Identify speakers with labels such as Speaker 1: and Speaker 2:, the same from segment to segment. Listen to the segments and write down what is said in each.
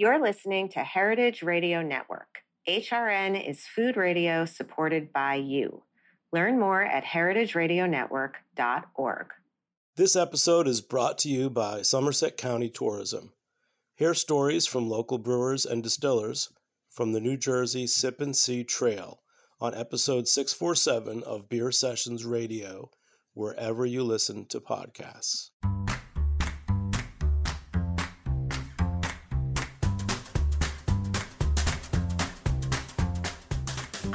Speaker 1: You're listening to Heritage Radio Network. HRN is food radio supported by you. Learn more at heritageradionetwork.org.
Speaker 2: This episode is brought to you by Somerset County Tourism. Hear stories from local brewers and distillers from the New Jersey Sip and See Trail on episode 647 of Beer Sessions Radio, wherever you listen to podcasts.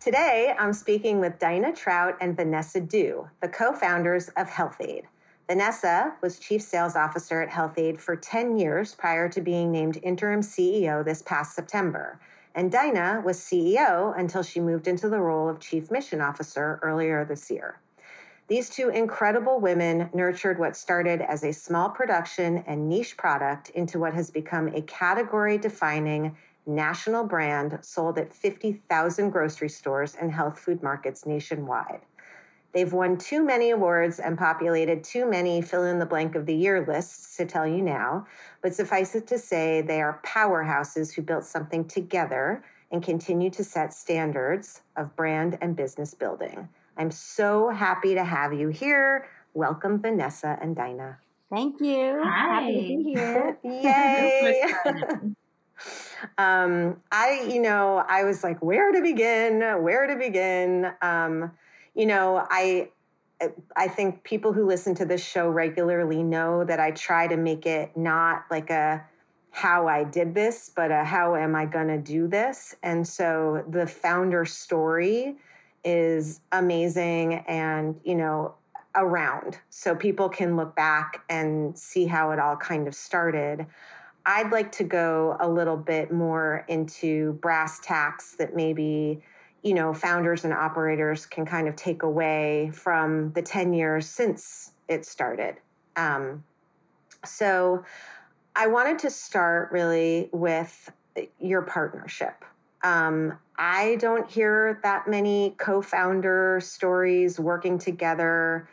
Speaker 1: Today, I'm speaking with Daina Trout and Vanessa Dew, the co founders of Health-Ade. Vanessa was Chief Sales Officer at Health-Ade for 10 years prior to being named interim CEO this past September. And Daina was CEO until she moved into the role of Chief Mission Officer earlier this year. These two incredible women nurtured what started as a small production and niche product into what has become a category defining national brand sold at 50,000 grocery stores and health food markets nationwide. They've won too many awards and populated too many fill in the blank of the year lists to tell you now, but suffice it to say, they are powerhouses who built something together and continue to set standards of brand and business building. I'm so happy to have you here. Welcome, Vanessa and Daina.
Speaker 3: Thank you.
Speaker 4: Hi.
Speaker 3: Happy to be here.
Speaker 1: Yay. um, I, you know, I was like, where to begin? Where to begin? Um, you know, I, I think people who listen to this show regularly know that I try to make it not like a how I did this, but a how am I going to do this? And so the founder story is amazing and, you know, around so people can look back and see how it all kind of started. I'd like to go a little bit more into brass tacks that maybe you know founders and operators can kind of take away from the 10 years since it started. Um, so i wanted to start really with your partnership. Um, i don't hear that many co-founder stories working together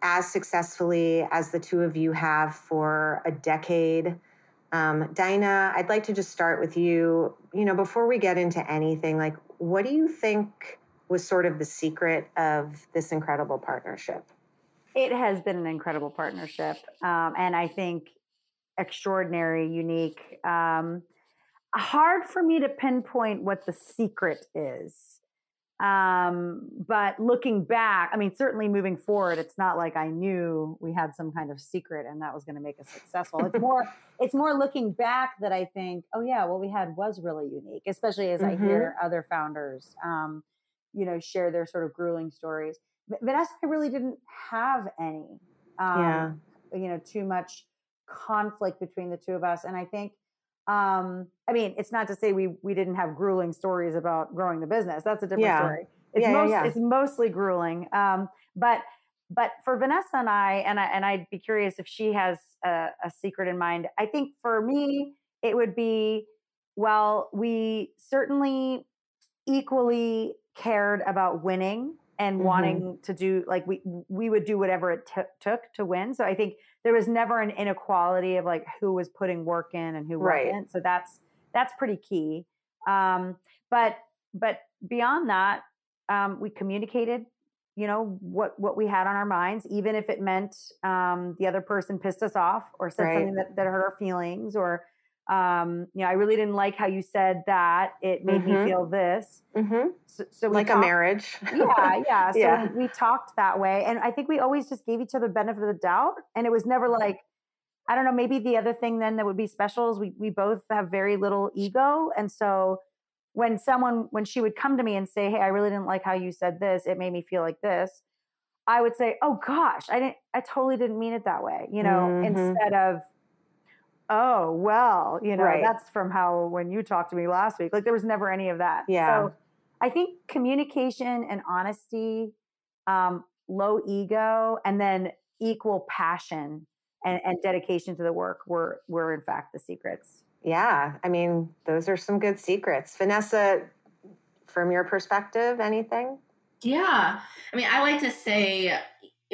Speaker 1: as successfully as the two of you have for a decade um, Daina, I'd like to just start with you. You know, before we get into anything, like, what do you think was sort of the secret of this incredible partnership?
Speaker 3: It has been an incredible partnership. Um, and I think extraordinary, unique. Um, hard for me to pinpoint what the secret is. Um, but looking back, I mean, certainly moving forward, it's not like I knew we had some kind of secret and that was going to make us successful. It's more, it's more looking back that I think, oh yeah, what we had was really unique, especially as mm-hmm. I hear other founders, um, you know, share their sort of grueling stories. Vanessa, I really didn't have any, um, yeah. you know, too much conflict between the two of us. And I think um, I mean, it's not to say we we didn't have grueling stories about growing the business. That's a different yeah. story. It's yeah, most, yeah. it's mostly grueling. Um, but but for Vanessa and I, and I and I'd be curious if she has a, a secret in mind. I think for me, it would be well, we certainly equally cared about winning and mm-hmm. wanting to do like we we would do whatever it t- took to win. So I think there was never an inequality of like who was putting work in and who right. wasn't. So that's that's pretty key. Um, but but beyond that, um, we communicated. You know what what we had on our minds, even if it meant um, the other person pissed us off or said right. something that, that hurt our feelings or um, you know, I really didn't like how you said that. It made mm-hmm. me feel this.
Speaker 1: Mm-hmm. So, so like talked, a marriage.
Speaker 3: yeah, yeah. So yeah. We, we, talked that way, and I think we always just gave each other benefit of the doubt, and it was never like, I don't know. Maybe the other thing then that would be special is we we both have very little ego, and so when someone when she would come to me and say, "Hey, I really didn't like how you said this. It made me feel like this," I would say, "Oh gosh, I didn't. I totally didn't mean it that way." You know, mm-hmm. instead of oh, well, you know,
Speaker 1: Right.
Speaker 3: that's from how when you talked to me last week. Like there was never any of that.
Speaker 1: Yeah.
Speaker 3: So I think communication and honesty, um, low ego, and then equal passion and, and dedication to the work were were in fact the secrets.
Speaker 1: Yeah, I mean, those are some good secrets. Vanessa, from your perspective, anything?
Speaker 4: Yeah. I mean, I like to say,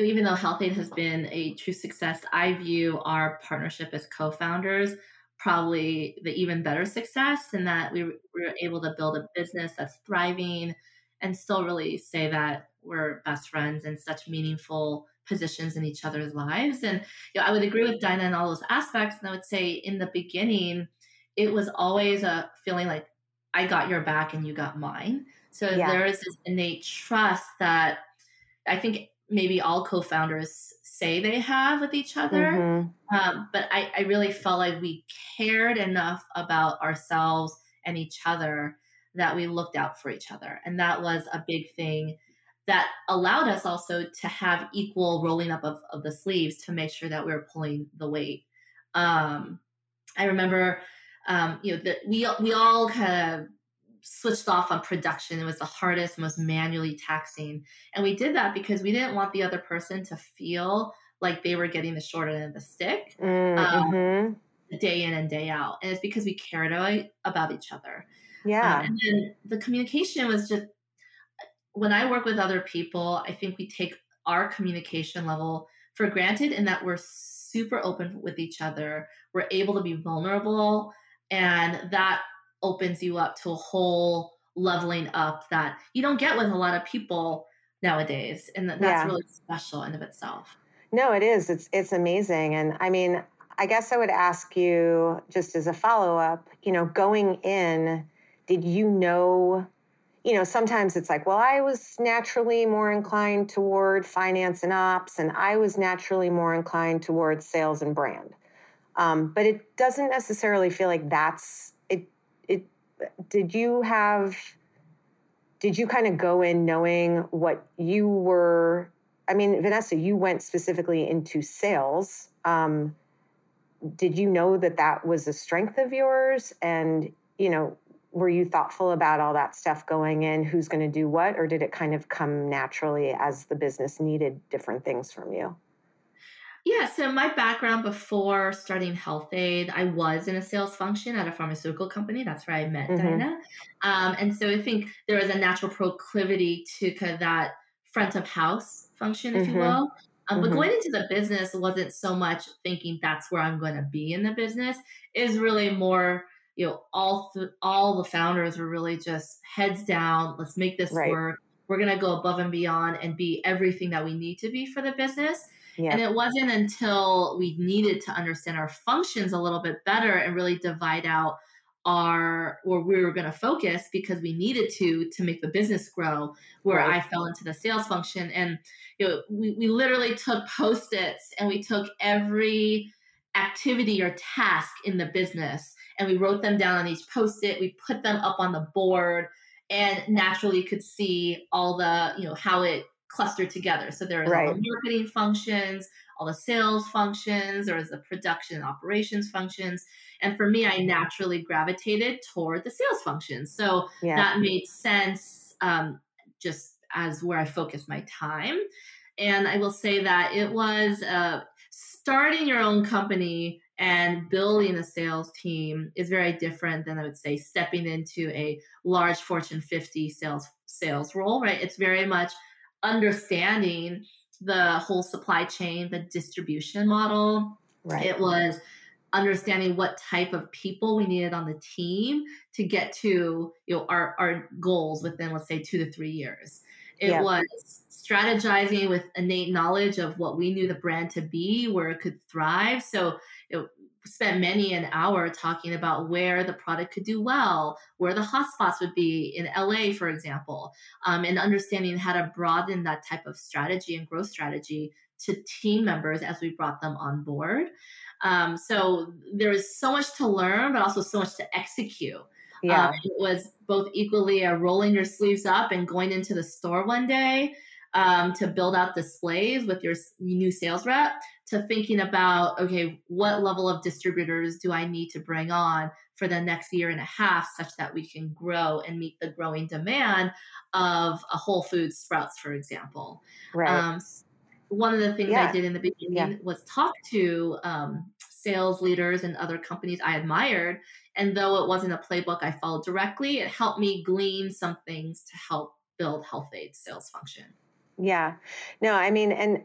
Speaker 4: even though Health-Ade has been a true success, I view our partnership as co founders probably the even better success in that we were able to build a business that's thriving and still really say that we're best friends in such meaningful positions in each other's lives. And you know, I would agree with Daina in all those aspects. And I would say in the beginning, it was always a feeling like I got your back and you got mine. So
Speaker 1: Yeah.
Speaker 4: there is this innate trust that I think maybe all co-founders say they have with each other.
Speaker 1: Mhm.
Speaker 4: Um, but I, I really felt like we cared enough about ourselves and each other that we looked out for each other. And that was a big thing that allowed us also to have equal rolling up of, of the sleeves to make sure that we were pulling the weight. Um, I remember, um, you know, that we, we all kind of switched off on production. It was the hardest, most manually taxing. And we did that because we didn't want the other person to feel like they were getting the short end of the stick
Speaker 1: Mm,
Speaker 4: Um,
Speaker 1: mhm.
Speaker 4: day in and day out. And it's because we cared about, each other. Uh,
Speaker 1: Yeah.
Speaker 4: and then the communication was just when I work with other people, I think we take our communication level for granted in that we're super open with each other. We're able to be vulnerable, and that opens you up to a whole leveling up that you don't get with a lot of people nowadays. And that's
Speaker 1: Yeah.
Speaker 4: really special in of itself.
Speaker 1: No, it is. It's it's amazing. And I mean, I guess I would ask you just as a follow-up, you know, going in, did you know, you know, sometimes it's like, well, I was naturally more inclined toward finance and ops, and I was naturally more inclined toward sales and brand. Um, but it doesn't necessarily feel like that's it did you have did you kind of go in knowing what you were I mean, Vanessa, you went specifically into sales. Um, did you know that that was a strength of yours? And, you know, were you thoughtful about all that stuff going in? Who's going to do what? Or did it kind of come naturally as the business needed different things from you?
Speaker 4: Yeah, so my background before starting Health-Ade, I was in a sales function at a pharmaceutical company. That's where I met
Speaker 1: Mhm.
Speaker 4: Daina. Um, and so I think there was a natural proclivity to kind of that front of house function, if you
Speaker 1: Mhm.
Speaker 4: will. Um, But
Speaker 1: Mhm.
Speaker 4: going into the business wasn't so much thinking that's where I'm going to be in the business. Is really more, you know, all th- all the founders were really just heads down. Let's make this
Speaker 1: Right.
Speaker 4: work. We're going to go above and beyond and be everything that we need to be for the business.
Speaker 1: Yeah.
Speaker 4: And it wasn't until we needed to understand our functions a little bit better and really divide out our where we were going to focus because we needed to to make the business grow where
Speaker 1: Right.
Speaker 4: I fell into the sales function and you know we, we literally took post-its and we took every activity or task in the business and we wrote them down on each post-it we put them up on the board and naturally could see all the you know how it clustered together so there is was all
Speaker 1: Right.
Speaker 4: the marketing functions all the sales functions there is the production and operations functions and for me i naturally gravitated toward the sales functions so
Speaker 1: yeah.
Speaker 4: that made sense um, just as where I focused my time. And I will say that it was uh, starting your own company and building a sales team is very different than I would say stepping into a large Fortune 50 sales sales role, right? It's very much understanding the whole supply chain, the distribution model,
Speaker 1: right.
Speaker 4: it was understanding what type of people we needed on the team to get to you know our, our goals within let's say two to three years it
Speaker 1: Yeah.
Speaker 4: was strategizing with innate knowledge of what we knew the brand to be where it could thrive so it spent many an hour talking about where the product could do well where the hotspots would be in la for example um, and understanding how to broaden that type of strategy and growth strategy to team members as we brought them on board um, so there was so much to learn, but also so much to execute.
Speaker 1: yeah.
Speaker 4: Um, it was both equally a rolling your sleeves up and going into the store one day um, to build out displays with your new sales rep to thinking about okay what level of distributors do i need to bring on for the next year and a half such that we can grow and meet the growing demand of a whole foods sprouts for example
Speaker 1: right um,
Speaker 4: one of the things yeah. i did in the beginning yeah. was talk to um, sales leaders and other companies i admired and though it wasn't a playbook i followed directly it helped me glean some things to help build Health-Ade sales function
Speaker 1: yeah. No, I mean, and,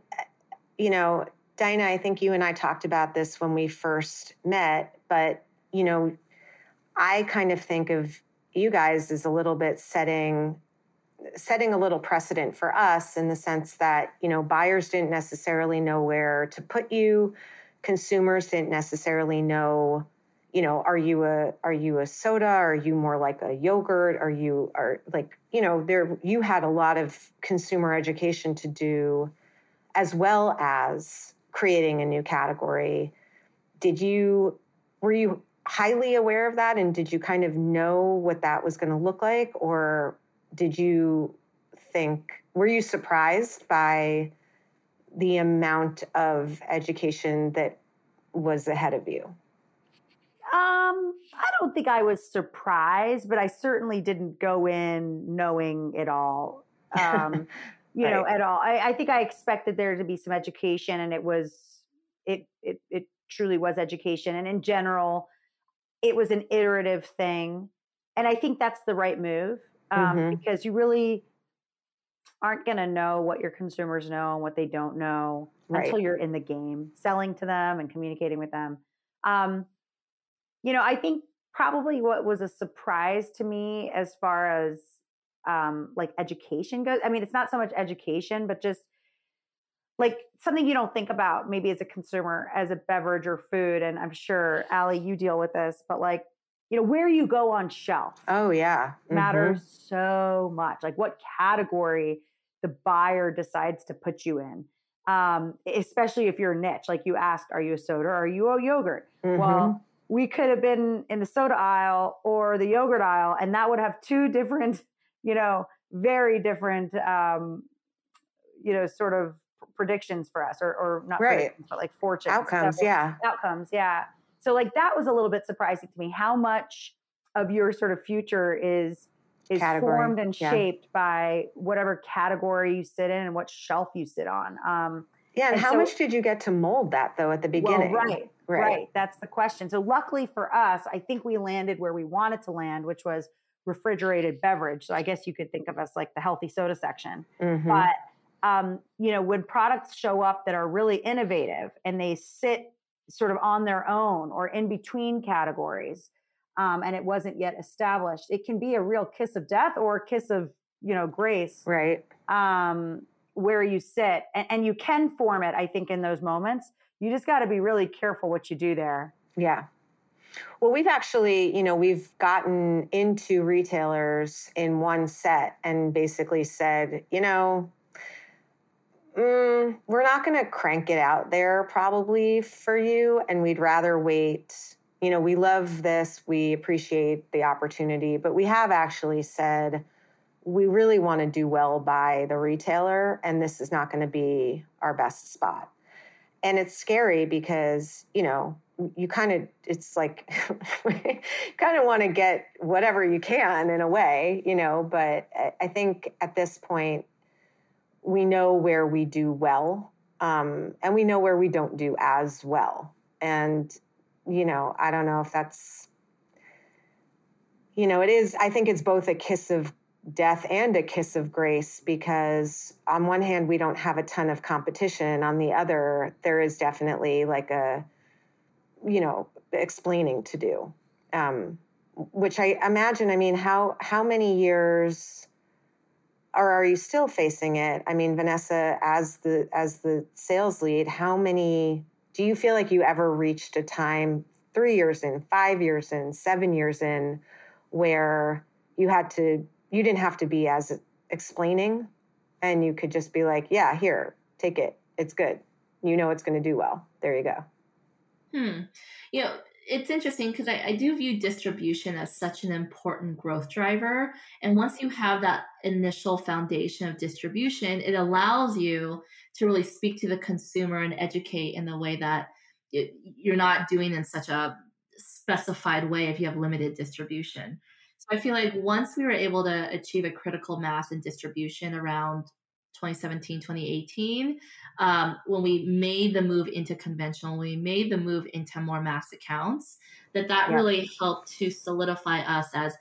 Speaker 1: you know, Daina, I think you and I talked about this when we first met, but, you know, I kind of think of you guys as a little bit setting setting a little precedent for us in the sense that you know buyers didn't necessarily know where to put you. Consumers didn't necessarily know you know are you a are you a soda? Are you more like a yogurt? Are you are like you know there you had a lot of consumer education to do as well as creating a new category. Did you were you highly aware of that? And did you kind of know what that was going to look like? Or did you think were you surprised by the amount of education that was ahead of you?
Speaker 3: Um, I don't think I was surprised, but I certainly didn't go in knowing it all. Um, you right. know, at all. I, I think I expected there to be some education, and it was it it it truly was education, and in general, it was an iterative thing, and I think that's the right move um, mm-hmm. because you really aren't going to know what your consumers know and what they don't know right. until you're in the game, selling to them and communicating with them. Um, you know, I think probably what was a surprise to me as far as um, like education goes. I mean, it's not so much education, but just like something you don't think about maybe as a consumer, as a beverage or food. And I'm sure, Allie, you deal with this, but like, you know, where you go on shelf.
Speaker 1: Oh, yeah.
Speaker 3: Mm-hmm. Matters so much. Like what category the buyer decides to put you in. Um, especially if you're niche, like you asked, are you a soda? Or are you a yogurt? Mm-hmm. Well, we could have been in the soda aisle or the yogurt aisle, and that would have two different, you know, very different, um, you know, sort of predictions for us, or, or not right. predictions, but like fortune
Speaker 1: Outcomes, yeah.
Speaker 3: Outcomes, yeah. So like that was a little bit surprising to me. How much of your sort of future is is category. formed and yeah. shaped by whatever category you sit in and what shelf you sit on. Um,
Speaker 1: yeah, and, and how so, much did you get to mold that though at the beginning?
Speaker 3: Well, right, right, right. That's the question. So luckily for us, I think we landed where we wanted to land, which was refrigerated beverage. So I guess you could think of us like the healthy soda section. Mm-hmm. But um, you know, when products show up that are really innovative and they sit sort of on their own or in between categories, um, and it wasn't yet established, it can be a real kiss of death or a kiss of you know grace.
Speaker 1: Right.
Speaker 3: Um, where you sit and, and you can form it i think in those moments you just got to be really careful what you do there
Speaker 1: yeah well we've actually you know we've gotten into retailers in one set and basically said you know mm, we're not going to crank it out there probably for you and we'd rather wait you know we love this we appreciate the opportunity but we have actually said we really want to do well by the retailer, and this is not going to be our best spot. And it's scary because, you know, you kind of, it's like, kind of want to get whatever you can in a way, you know, but I think at this point, we know where we do well um, and we know where we don't do as well. And, you know, I don't know if that's, you know, it is, I think it's both a kiss of death and a kiss of grace because on one hand we don't have a ton of competition on the other there is definitely like a you know explaining to do um, which i imagine i mean how how many years or are you still facing it i mean vanessa as the as the sales lead how many do you feel like you ever reached a time three years in five years in seven years in where you had to you didn't have to be as explaining and you could just be like, yeah, here, take it. It's good. You know it's going to do well. There you go.
Speaker 4: Hmm. You know, it's interesting because I, I, do view distribution as such an important growth driver. And once you have that initial foundation of distribution, it allows you to really speak to the consumer and educate in the way that it, you're not doing in such a specified way if you have limited distribution. So I feel like once we were able to achieve a critical mass in distribution around 2017, 2018, um, when we made the move into conventional, we made the move into more mass accounts, that that yeah. really helped to solidify us as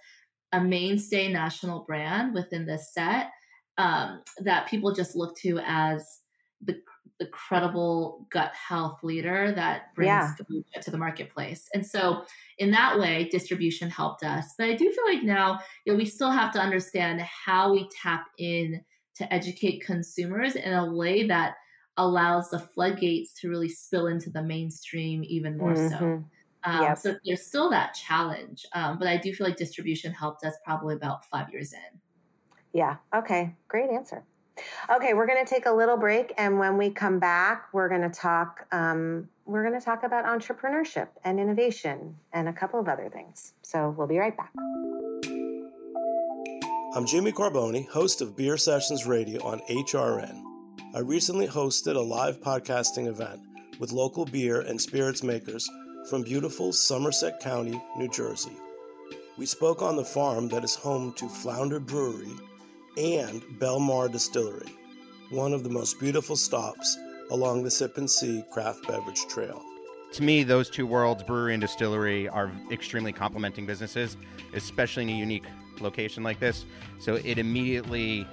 Speaker 4: a mainstay national brand within this set um, that people just look to as the the credible gut health leader that brings yeah. to the marketplace. And so, in that way, distribution helped us. But I do feel like now, you know, we still have to understand how we tap in to educate consumers in a way that allows the floodgates to really spill into the mainstream even more mm-hmm. so. Um, yep. So there's still that challenge, um, but I do feel like distribution helped us probably about five years in.
Speaker 1: Yeah. Okay. Great answer. Okay, we're going to take a little break, and when we come back, we're going to talk. Um, we're going to talk about entrepreneurship and innovation and a couple of other things. So we'll be right back.
Speaker 2: I'm Jimmy Carboni, host of Beer Sessions Radio on HRN. I recently hosted a live podcasting event with local beer and spirits makers from beautiful Somerset County, New Jersey. We spoke on the farm that is home to Flounder Brewery and Belmar Distillery, one of the most beautiful stops along the Sip and See craft beverage trail.
Speaker 5: To me, those two worlds, brewery and distillery, are extremely complementing businesses, especially in a unique location like this. So it immediately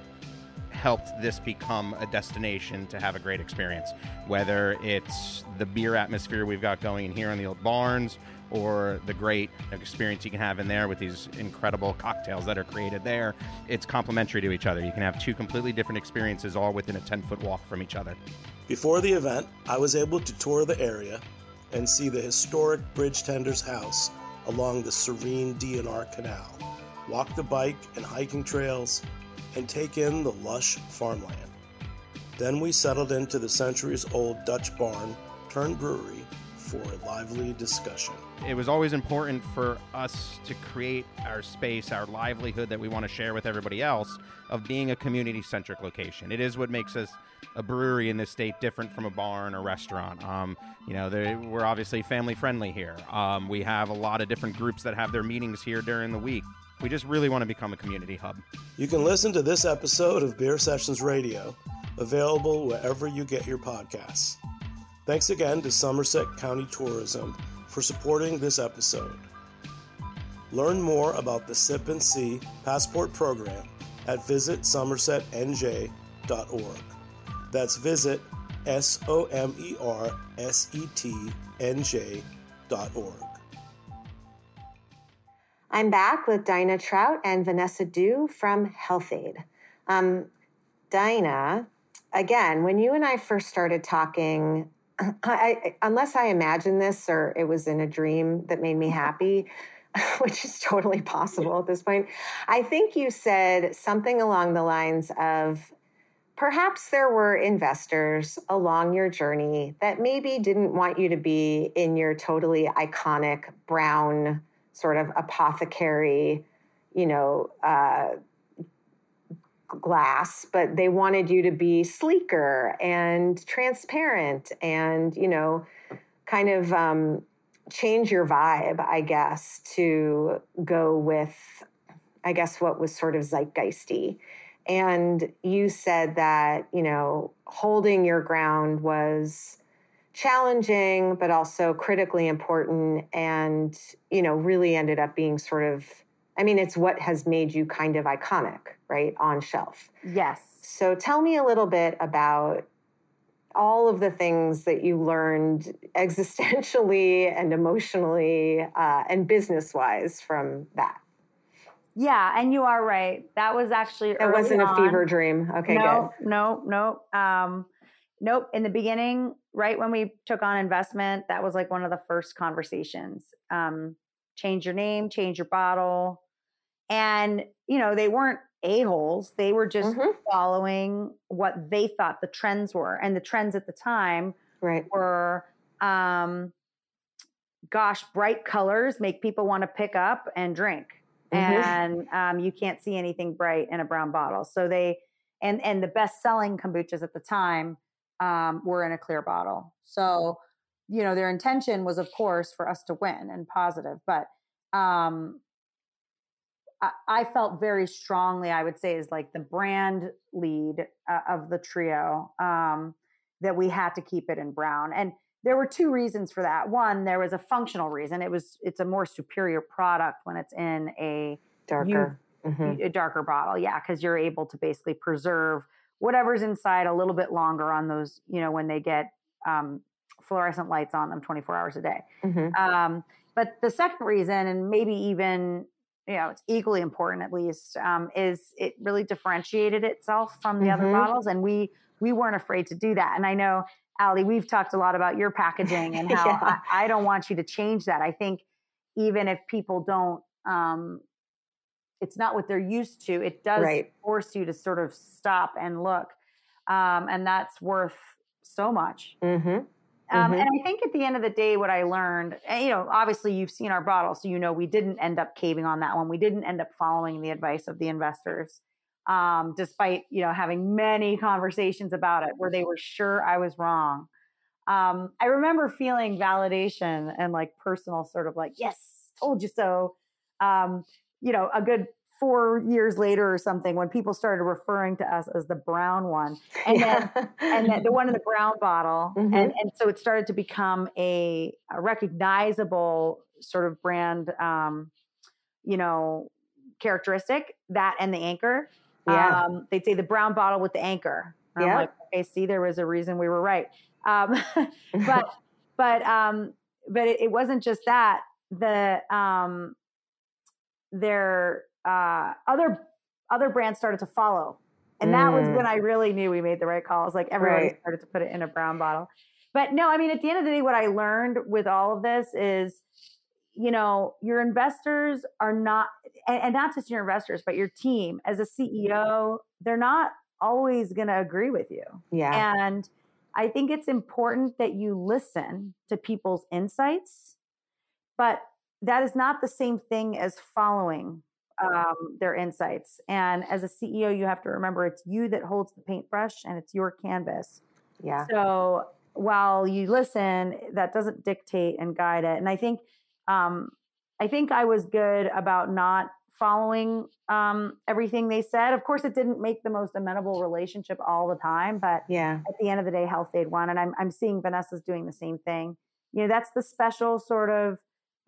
Speaker 5: helped this become a destination to have a great experience. Whether it's the beer atmosphere we've got going in here in the old barns, or the great experience you can have in there with these incredible cocktails that are created there. It's complementary to each other. You can have two completely different experiences all within a 10 foot walk from each other.
Speaker 2: Before the event, I was able to tour the area and see the historic bridge tender's house along the serene D&R Canal, walk the bike and hiking trails, and take in the lush farmland. Then we settled into the centuries old Dutch barn turned brewery for a lively discussion.
Speaker 5: It was always important for us to create our space, our livelihood that we want to share with everybody else of being a community centric location. It is what makes us a brewery in this state different from a barn or restaurant. Um, you know, we're obviously family friendly here. Um, we have a lot of different groups that have their meetings here during the week. We just really want to become a community hub.
Speaker 2: You can listen to this episode of Beer Sessions Radio, available wherever you get your podcasts. Thanks again to Somerset County Tourism for supporting this episode. Learn more about the Sip and See Passport Program at visitsomersetnj.org. That's visit S O M E R S E T N J dot org.
Speaker 1: I'm back with Daina Trout and Vanessa Dew from Health-Ade. Um, Daina, again, when you and I first started talking I, unless I imagined this or it was in a dream that made me happy, which is totally possible at this point, I think you said something along the lines of perhaps there were investors along your journey that maybe didn't want you to be in your totally iconic brown sort of apothecary, you know, uh, glass, but they wanted you to be sleeker and transparent and, you know, kind of um, change your vibe, I guess, to go with, I guess, what was sort of zeitgeisty. And you said that, you know, holding your ground was challenging, but also critically important and, you know, really ended up being sort of I mean, it's what has made you kind of iconic, right, on shelf.
Speaker 3: Yes.
Speaker 1: So tell me a little bit about all of the things that you learned existentially and emotionally uh, and business wise from that.
Speaker 3: Yeah, and you are right. That was actually
Speaker 1: it wasn't on. a fever dream. Okay,
Speaker 3: no, good. No, no, um, nope. In the beginning, right when we took on investment, that was like one of the first conversations. Um, change your name, change your bottle, and, you know, they weren't a-holes. They were just mm-hmm. following what they thought the trends were. And the trends at the time
Speaker 1: right.
Speaker 3: were um, gosh, bright colors make people want to pick up and drink. Mm-hmm. And um, you can't see anything bright in a brown bottle. So they, and, and the best selling kombuchas at the time um, were in a clear bottle. So, you know, their intention was, of course, for us to win and positive. But um, I, I felt very strongly, I would say, is like the brand lead uh, of the trio um, that we had to keep it in brown. And there were two reasons for that. One, there was a functional reason. It was it's a more superior product when it's in a
Speaker 1: darker
Speaker 3: mm-hmm. a darker bottle. Yeah, because you're able to basically preserve whatever's inside a little bit longer on those. You know, when they get um, fluorescent lights on them 24 hours a day. Mm-hmm. Um, but the second reason, and maybe even you know it's equally important at least, um, is it really differentiated itself from the mm-hmm. other bottles, and we we weren't afraid to do that. And I know Ali, we've talked a lot about your packaging and how yeah. I, I, don't want you to change that. I think even if people don't, um, it's not what they're used to, it does right. force you to sort of stop and look. Um, and that's worth so much. Mm-hmm. Um, mm-hmm. And I think at the end of the day, what I learned, and, you know, obviously you've seen our bottle, so you know we didn't end up caving on that one. We didn't end up following the advice of the investors um, despite you know having many conversations about it where they were sure I was wrong. Um, I remember feeling validation and like personal sort of like yes, told you so. You know, a good four years later or something when people started referring to us as the brown one and yeah. then and then the one in the brown bottle mm-hmm. and and so it started to become a, a recognizable sort of brand um, you know characteristic that and the anchor yeah. Um, they'd say the brown bottle with the anchor. Yeah. Like, okay, see, there was a reason we were right. Um, but but um, but it, it, wasn't just that. The um, their uh, other other brands started to follow, and that mm. was when mm. I really knew we made the right calls. Like everybody right. started to put it in a brown bottle. But no, I mean, at the end of the day, what I learned with all of this is you know, your investors are not, and, and not just your investors, but your team as a CEO, they're not always going to agree with you.
Speaker 1: Yeah.
Speaker 3: And I think it's important that you listen to people's insights, but that is not the same thing as following um, their insights. And as a CEO, you have to remember it's you that holds the paintbrush and it's your canvas.
Speaker 1: Yeah.
Speaker 3: So while you listen, that doesn't dictate and guide it. And I think um, I think I was good about not following um, everything they said. Of course, it didn't make the most amenable relationship all the time, but
Speaker 1: yeah,
Speaker 3: at the end of the day, Health-Ade won, and I'm I'm seeing Vanessa's doing the same thing. You know, that's the special sort of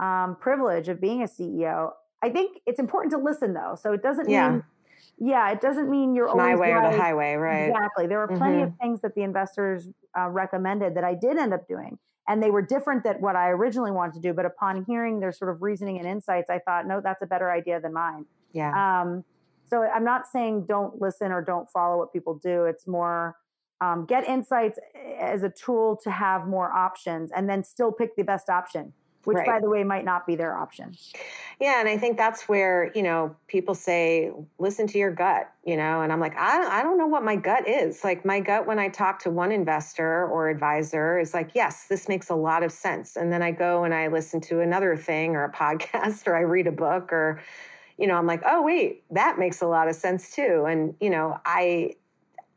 Speaker 3: um, privilege of being a CEO. I think it's important to listen though, so it doesn't
Speaker 1: yeah.
Speaker 3: mean. Yeah, it doesn't mean you're
Speaker 1: my way
Speaker 3: right.
Speaker 1: or the highway, right?
Speaker 3: Exactly. There were plenty mm-hmm. of things that the investors uh, recommended that I did end up doing and they were different than what I originally wanted to do. But upon hearing their sort of reasoning and insights, I thought, no, that's a better idea than mine.
Speaker 1: Yeah.
Speaker 3: Um, so I'm not saying don't listen or don't follow what people do. It's more um, get insights as a tool to have more options and then still pick the best option which right. by the way might not be their option.
Speaker 1: Yeah and i think that's where you know people say listen to your gut you know and i'm like I, I don't know what my gut is. Like my gut when i talk to one investor or advisor is like yes this makes a lot of sense. And then i go and i listen to another thing or a podcast or i read a book or you know i'm like oh wait that makes a lot of sense too. And you know i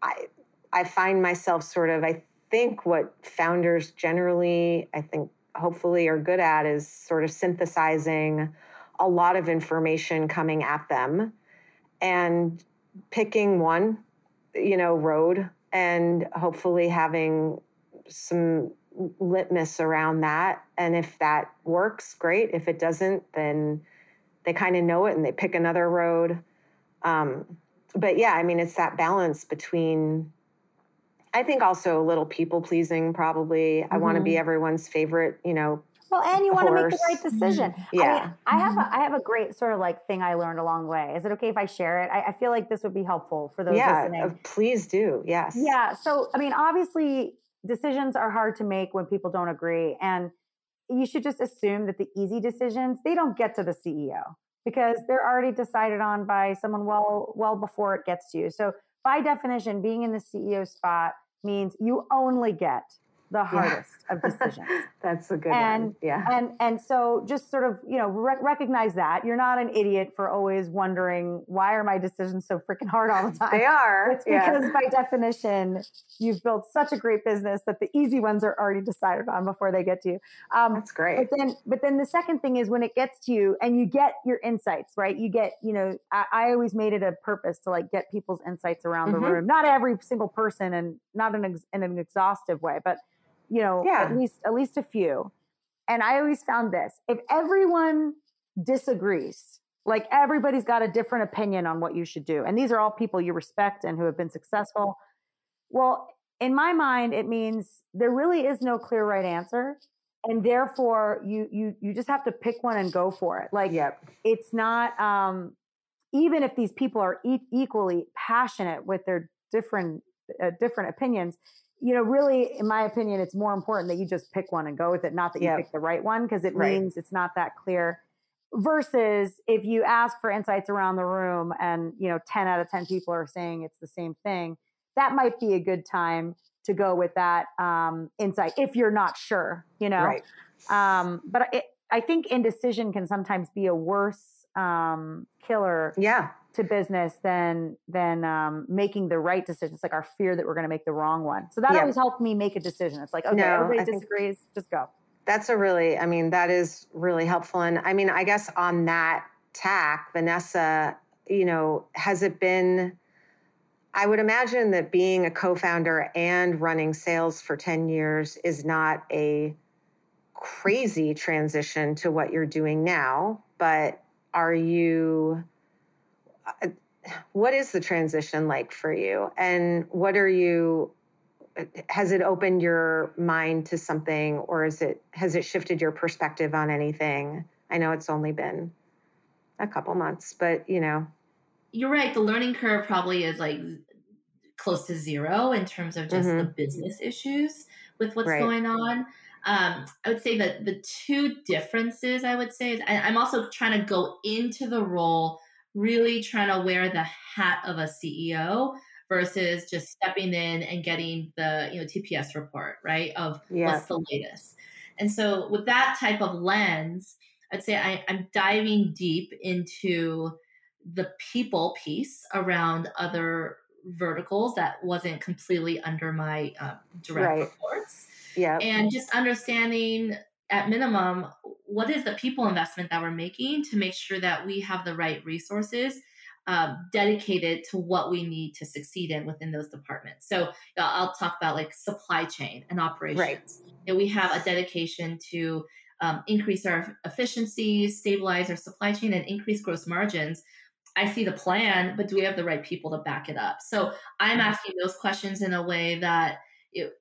Speaker 1: i i find myself sort of i think what founders generally i think hopefully are good at is sort of synthesizing a lot of information coming at them and picking one you know road and hopefully having some litmus around that. And if that works great. If it doesn't then they kind of know it and they pick another road. Um, but yeah i mean it's that balance between I think also a little people pleasing, probably. Mm-hmm. I want to be everyone's favorite, you know.
Speaker 3: Well, and you want to make the right decision.
Speaker 1: Yeah. I,
Speaker 3: mean, I have a, I have a great sort of like thing I learned along the way. Is it okay if I share it? I, I feel like this would be helpful for those
Speaker 1: yeah,
Speaker 3: listening.
Speaker 1: Uh, please do. Yes.
Speaker 3: Yeah. So, I mean, obviously, decisions are hard to make when people don't agree, and you should just assume that the easy decisions they don't get to the CEO because they're already decided on by someone well well before it gets to you. So, by definition, being in the CEO spot means you only get the hardest of decisions.
Speaker 1: That's a good
Speaker 3: and,
Speaker 1: one. Yeah.
Speaker 3: And and so just sort of, you know, rec- recognize that. You're not an idiot for always wondering why are my decisions so freaking hard all the time.
Speaker 1: They are.
Speaker 3: It's because yeah. by definition, you've built such a great business that the easy ones are already decided on before they get to you.
Speaker 1: Um, That's great.
Speaker 3: But then but then the second thing is when it gets to you and you get your insights, right? You get, you know, I, I always made it a purpose to like get people's insights around mm-hmm. the room. Not every single person and not in, ex- in an exhaustive way, but you know, yeah. at least at least a few. And I always found this: if everyone disagrees, like everybody's got a different opinion on what you should do, and these are all people you respect and who have been successful. Well, in my mind, it means there really is no clear right answer, and therefore you you you just have to pick one and go for it. Like, yep. it's not um, even if these people are e- equally passionate with their different uh, different opinions you know, really, in my opinion, it's more important that you just pick one and go with it, not that you yep. pick the right one, because it right. means it's not that clear. Versus if you ask for insights around the room and, you know, 10 out of 10 people are saying it's the same thing, that might be a good time to go with that um, insight if you're not sure, you know? Right. Um, but it, I think indecision can sometimes be a worse um, killer
Speaker 1: yeah
Speaker 3: to business than than um, making the right decision. It's like our fear that we're going to make the wrong one. So that yeah. always helped me make a decision. It's like okay, no, everybody I disagrees, just go.
Speaker 1: That's a really, I mean, that is really helpful. And I mean, I guess on that tack, Vanessa, you know, has it been? I would imagine that being a co-founder and running sales for 10 years is not a crazy transition to what you're doing now, but are you uh, what is the transition like for you and what are you has it opened your mind to something or is it has it shifted your perspective on anything i know it's only been a couple months but you know
Speaker 4: you're right the learning curve probably is like close to zero in terms of just mm-hmm. the business issues with what's right. going on um, I would say that the two differences I would say is I, I'm also trying to go into the role really trying to wear the hat of a CEO versus just stepping in and getting the you know TPS report, right? Of yeah. what's the latest. And so with that type of lens, I'd say I, I'm diving deep into the people piece around other verticals that wasn't completely under my uh, direct right. reports.
Speaker 1: Yeah.
Speaker 4: And just understanding at minimum, what is the people investment that we're making to make sure that we have the right resources um, dedicated to what we need to succeed in within those departments. So I'll talk about like supply chain and operations. Right. You know, we have a dedication to um, increase our efficiency, stabilize our supply chain, and increase gross margins. I see the plan, but do we have the right people to back it up? So I'm mm-hmm. asking those questions in a way that it,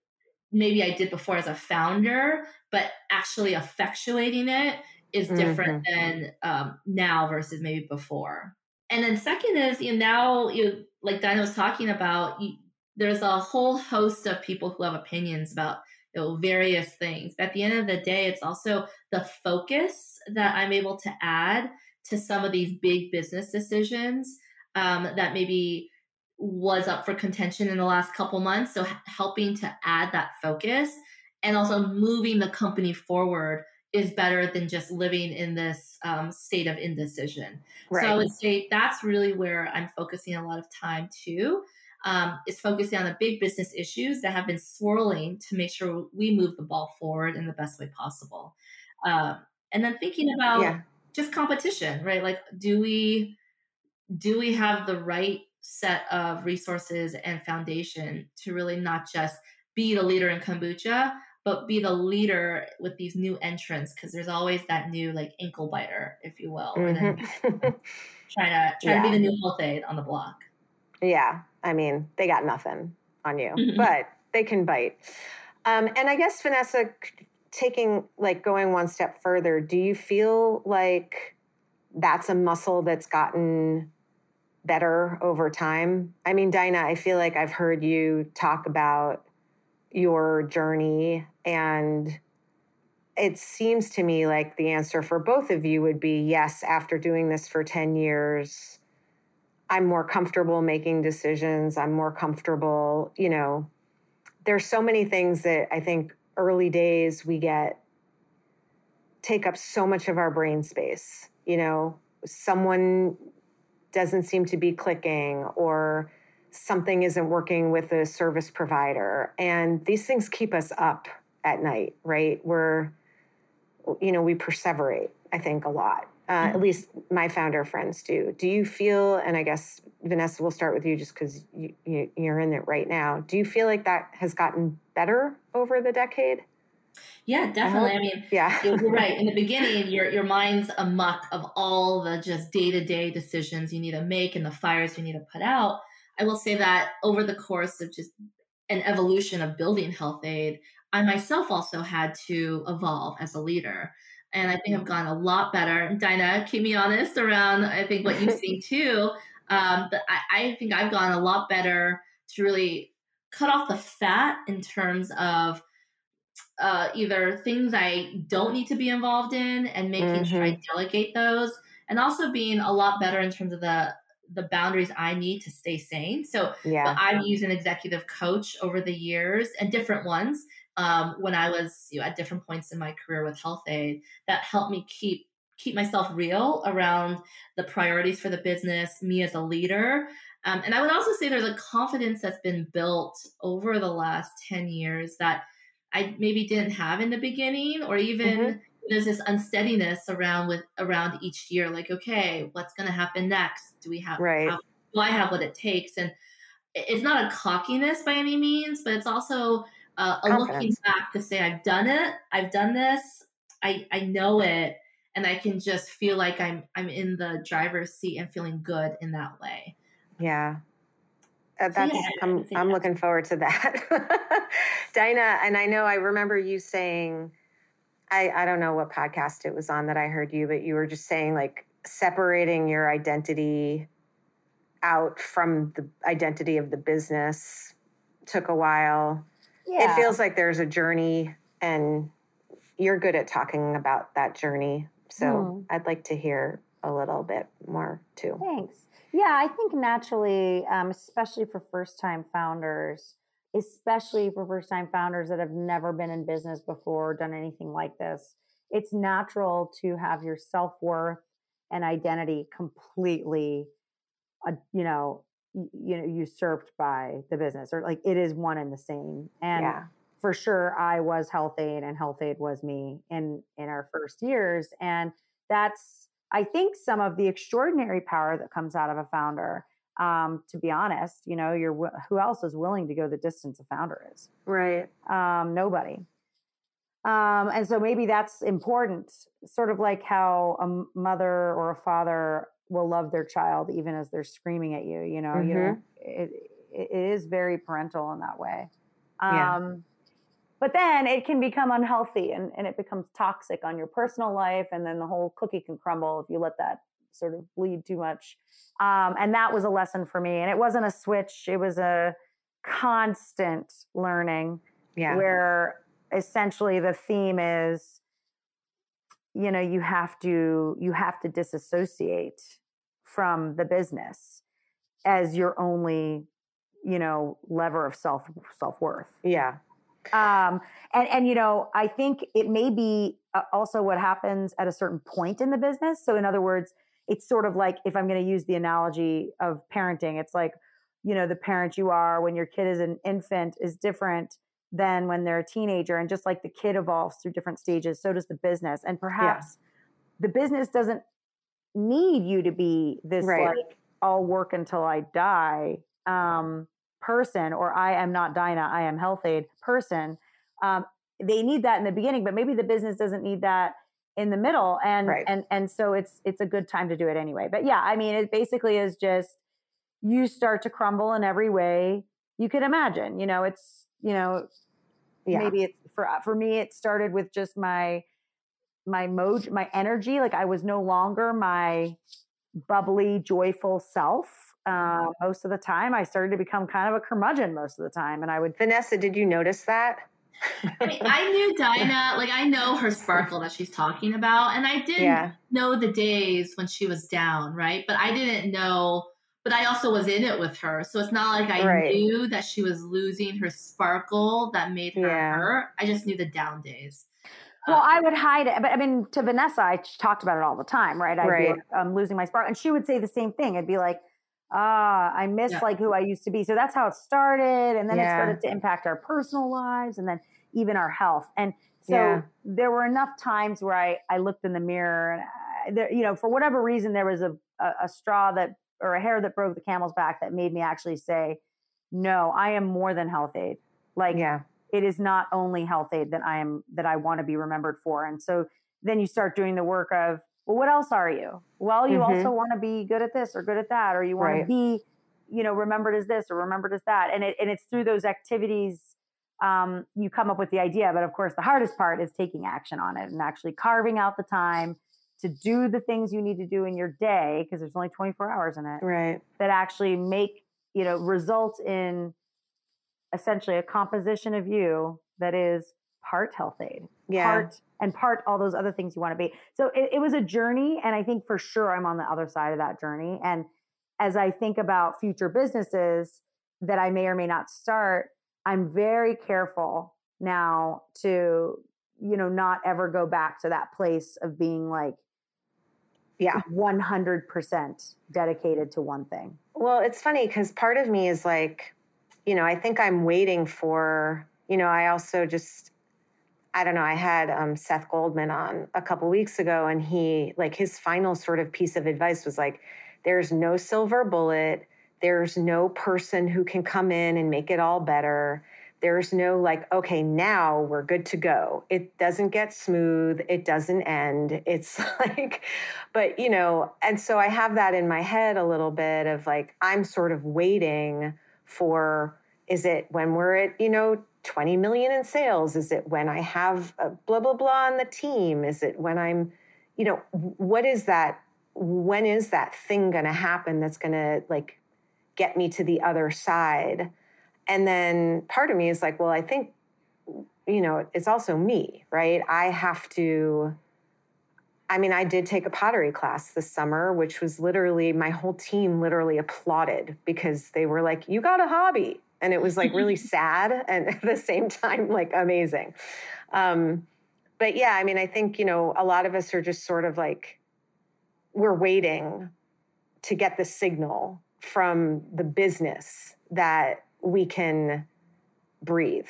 Speaker 4: maybe I did before as a founder, but actually effectuating it is different mm-hmm. than um, now versus maybe before. And then second is you know now you like Daina was talking about you, there's a whole host of people who have opinions about you know various things. But at the end of the day, it's also the focus that I'm able to add to some of these big business decisions um, that maybe was up for contention in the last couple months. So helping to add that focus and also moving the company forward is better than just living in this um, state of indecision. Right. So I would say that's really where I'm focusing a lot of time too. Um, is focusing on the big business issues that have been swirling to make sure we move the ball forward in the best way possible. Um, and then thinking about yeah. just competition, right? Like, do we do we have the right set of resources and foundation to really not just be the leader in kombucha, but be the leader with these new entrants because there's always that new like ankle biter, if you will, mm-hmm. trying to try yeah. to be the new Health-Ade on the block.
Speaker 1: Yeah, I mean they got nothing on you, mm-hmm. but they can bite. Um, and I guess Vanessa, taking like going one step further, do you feel like that's a muscle that's gotten better over time? I mean, Daina, I feel like I've heard you talk about your journey, and it seems to me like the answer for both of you would be yes, after doing this for 10 years, I'm more comfortable making decisions. I'm more comfortable, you know, there's so many things that I think early days we get take up so much of our brain space. You know, someone doesn't seem to be clicking or something isn't working with a service provider. And these things keep us up at night, right? We're, you know, we perseverate, I think, a lot. Uh, mm-hmm. At least my founder friends do. Do you feel, and I guess Vanessa, we'll start with you just because you, you, you're in it right now. Do you feel like that has gotten better over the decade?
Speaker 4: Yeah, definitely. I, I mean,
Speaker 1: yeah,
Speaker 4: you're right. In the beginning, your your mind's a muck of all the just day to day decisions you need to make and the fires you need to put out. I will say that over the course of just an evolution of building Health-Ade, I myself also had to evolve as a leader. And I think I've gone a lot better. Daina, keep me honest around, I think, what you've seen too. Um, but I, I think I've gone a lot better to really cut off the fat in terms of uh, either things I don't need to be involved in and making mm-hmm. sure I mm-hmm. delegate those, and also being a lot better in terms of the the boundaries I need to stay sane. So yeah. I've used an executive coach over the years and different ones um, when I was you know, at different points in my career with Health-Ade that helped me keep keep myself real around the priorities for the business, me as a leader. Um, and I would also say there's a confidence that's been built over the last 10 years that I maybe didn't have in the beginning, or even mm-hmm. there's this unsteadiness around with around each year. Like, okay, what's going to happen next? Do we have
Speaker 1: right?
Speaker 4: Have, do I have what it takes? And it's not a cockiness by any means, but it's also uh, a looking back to say, I've done it, I've done this, I I know it, and I can just feel like I'm I'm in the driver's seat and feeling good in that way.
Speaker 1: Yeah, uh, that's yeah, I'm I'm looking forward to that. Daina, and I know I remember you saying I I don't know what podcast it was on that I heard you, but you were just saying like separating your identity out from the identity of the business took a while. Yeah. It feels like there's a journey and you're good at talking about that journey. So mm. I'd like to hear a little bit more too.
Speaker 3: Thanks. Yeah, I think naturally, um, especially for first time founders, especially for first time founders that have never been in business before, or done anything like this, it's natural to have your self worth and identity completely, uh, you know, you know, usurped by the business, or like it is one and the same. And yeah. for sure, I was Health-Ade, and Health-Ade was me in in our first years, and that's I think some of the extraordinary power that comes out of a founder. Um, to be honest, you know, you're who else is willing to go the distance a founder is?
Speaker 1: Right.
Speaker 3: Um, nobody. Um, and so maybe that's important, sort of like how a mother or a father will love their child even as they're screaming at you. You know, mm-hmm. you know, it, it is very parental in that way. Um, yeah but then it can become unhealthy and, and it becomes toxic on your personal life and then the whole cookie can crumble if you let that sort of bleed too much. Um, and that was a lesson for me and it wasn't a switch it was a constant learning yeah. where essentially the theme is you know you have to you have to disassociate from the business as your only you know lever of self self-worth.
Speaker 1: Yeah
Speaker 3: um, and and you know, I think it may be uh, also what happens at a certain point in the business. So in other words, it's sort of like if I'm going to use the analogy of parenting, it's like you know the parent you are when your kid is an infant is different than when they're a teenager, and just like the kid evolves through different stages, so does the business. And perhaps yeah. the business doesn't need you to be this right. like I'll work until I die. Um, person or I am not Daina, I am Health-Ade person. Um, they need that in the beginning, but maybe the business doesn't need that in the middle. And right. and and so it's it's a good time to do it anyway. But yeah, I mean, it basically is just you start to crumble in every way you could imagine. You know, it's you know, yeah. maybe it's for for me, it started with just my my mode, my energy. Like I was no longer my bubbly, joyful self uh, most of the time. I started to become kind of a curmudgeon most of the time, and I would.
Speaker 1: Vanessa, did you notice that?
Speaker 4: I, mean, I knew Daina, like I know her sparkle that she's talking about, and I did yeah. know the days when she was down, right? But I didn't know but I also was in it with her. So it's not like I
Speaker 1: Right.
Speaker 4: knew that she was losing her sparkle that made her
Speaker 1: Yeah.
Speaker 4: her. I just knew the down days.
Speaker 3: Well, I would hide it, but I mean, to Vanessa, I talked about it all the time, right? I'd be
Speaker 1: Right.
Speaker 3: like, I'm losing my spark, and she would say the same thing. It'd be like, ah, I miss
Speaker 4: Yeah.
Speaker 3: like who I used to be. So that's how it started, and then it
Speaker 1: Yeah.
Speaker 3: started to impact our personal lives, and then even our health. And so
Speaker 1: Yeah.
Speaker 3: there were enough times where I I looked in the mirror, and I, there, you know, for whatever reason, there was a, a a straw that or a hair that broke the camel's back that made me actually say, no, I am more than Health-Ade. Like
Speaker 1: yeah.
Speaker 3: it is not only Health-Ade that I am that I want to be remembered for. And so then you start doing the work of, well, what else are you? Well, you
Speaker 1: Mhm.
Speaker 3: also want to be good at this or good at that, or you want
Speaker 1: Right.
Speaker 3: to be, you know, remembered as this or remembered as that. And it and it's through those activities um, you come up with the idea. But of course, the hardest part is taking action on it and actually carving out the time to do the things you need to do in your day because there's only 24 hours in it
Speaker 1: Right.
Speaker 3: that actually make you know result in essentially a composition of you that is part Health-Ade
Speaker 1: Yeah.
Speaker 3: part and part all those other things you want to be so it, it was a journey and i think for sure i'm on the other side of that journey and as i think about future businesses that i may or may not start i'm very careful now to you know not ever go back to that place of being like
Speaker 1: Yeah.
Speaker 3: 100% dedicated to one thing
Speaker 1: Well, it's funny because part of me is like, you know, I think I'm waiting for, you know, I also just, I don't know, I had um, Seth Goldman on a couple weeks ago, and he, like, his final sort of piece of advice was like, there's no silver bullet. There's no person who can come in and make it all better. There's no like, okay, now we're good to go. It doesn't get smooth. It doesn't end. It's like, but you know, and so I have that in my head a little bit of like, I'm sort of waiting for is it when we're at, you know, 20 million in sales? Is it when I have a blah, blah, blah on the team? Is it when I'm, you know, what is that? When is that thing going to happen that's going to like get me to the other side? And then part of me is like, well, I think, you know, it's also me, right? I have to. I mean, I did take a pottery class this summer, which was literally my whole team literally applauded because they were like, you got a hobby. And it was like really sad and at the same time, like amazing. Um, but yeah, I mean, I think, you know, a lot of us are just sort of like, we're waiting to get the signal from the business that we can breathe.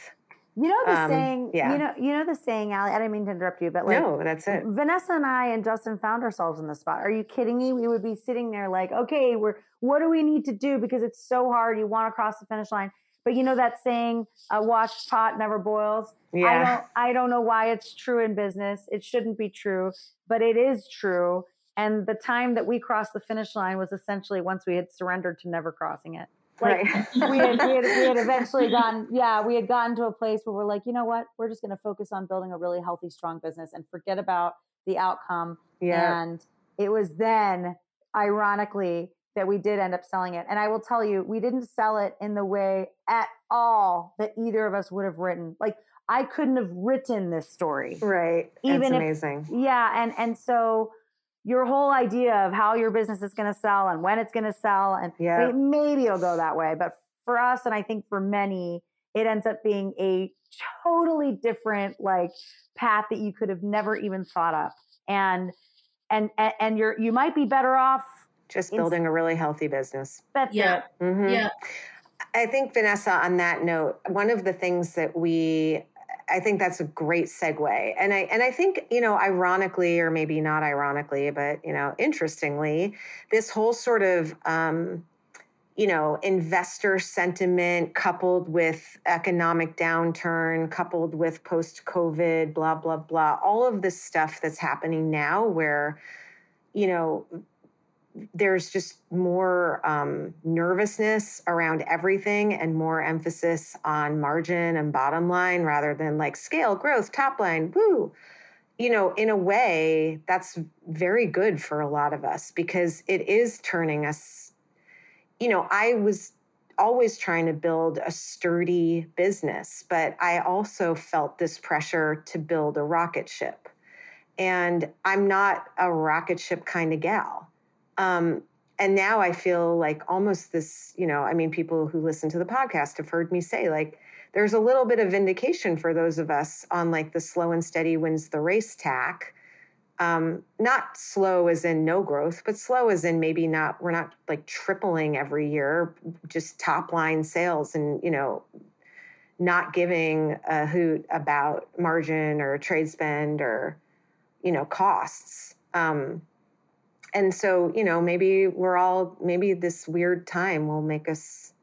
Speaker 3: You know the
Speaker 1: Um,
Speaker 3: saying.
Speaker 1: yeah.
Speaker 3: You know. You know the saying, Allie. I didn't mean to interrupt you, but like
Speaker 1: no, that's it.
Speaker 3: Vanessa and I and Justin found ourselves in the spot. Are you kidding me? We would be sitting there like, okay, we're what do we need to do because it's so hard. You want to cross the finish line, but you know that saying, "A washed pot never boils."
Speaker 1: Yeah.
Speaker 3: I don't. I don't know why it's true in business. It shouldn't be true, but it is true. And the time that we crossed the finish line was essentially once we had surrendered to never crossing it. Like
Speaker 1: right.
Speaker 3: we had, we had we had eventually gone, yeah we had gotten to a place where we're like you know what we're just going to focus on building a really healthy strong business and forget about the outcome
Speaker 1: yeah.
Speaker 3: and it was then ironically that we did end up selling it and i will tell you we didn't sell it in the way at all that either of us would have written like i couldn't have written this story
Speaker 1: Right.
Speaker 3: Even
Speaker 1: it's
Speaker 3: if-
Speaker 1: amazing.
Speaker 3: yeah and and so your whole idea of how your business is going to sell and when it's going to sell and
Speaker 1: Yeah.
Speaker 3: Maybe it'll go that way but for us and i think for many it ends up being a totally different like path that you could have never even thought up and and and, and you're you might be better off
Speaker 1: Just building a really healthy business.
Speaker 3: that's
Speaker 4: Yeah.
Speaker 3: it
Speaker 1: Mhm.
Speaker 4: Yeah.
Speaker 1: I think, Vanessa, on that note, one of the things that we, I think that's a great segue. And I, and I think, you know, ironically, or maybe not ironically, but, you know, interestingly, this whole sort of, um, you know, investor sentiment coupled with economic downturn, coupled with post COVID, blah, blah, blah, all of this stuff that's happening now where, you know, there's just more um, nervousness around everything and more emphasis on margin and bottom line rather than like scale, growth, top line, woo. You know, in a way, that's very good for a lot of us because it is turning us. You know, I was always trying to build a sturdy business, but I also felt this pressure to build a rocket ship. And I'm not a rocket ship kind of gal. Um, and now I feel like almost this, you know, I mean, people who listen to the podcast have heard me say, like, there's a little bit of vindication for those of us on like the slow and steady wins the race tack. Um, not slow as in no growth, but slow as in maybe not, we're not like tripling every year, just top line sales and, you know, not giving a hoot about margin or trade spend or, you know, costs. Um, and so you know maybe we're all maybe this weird time will make us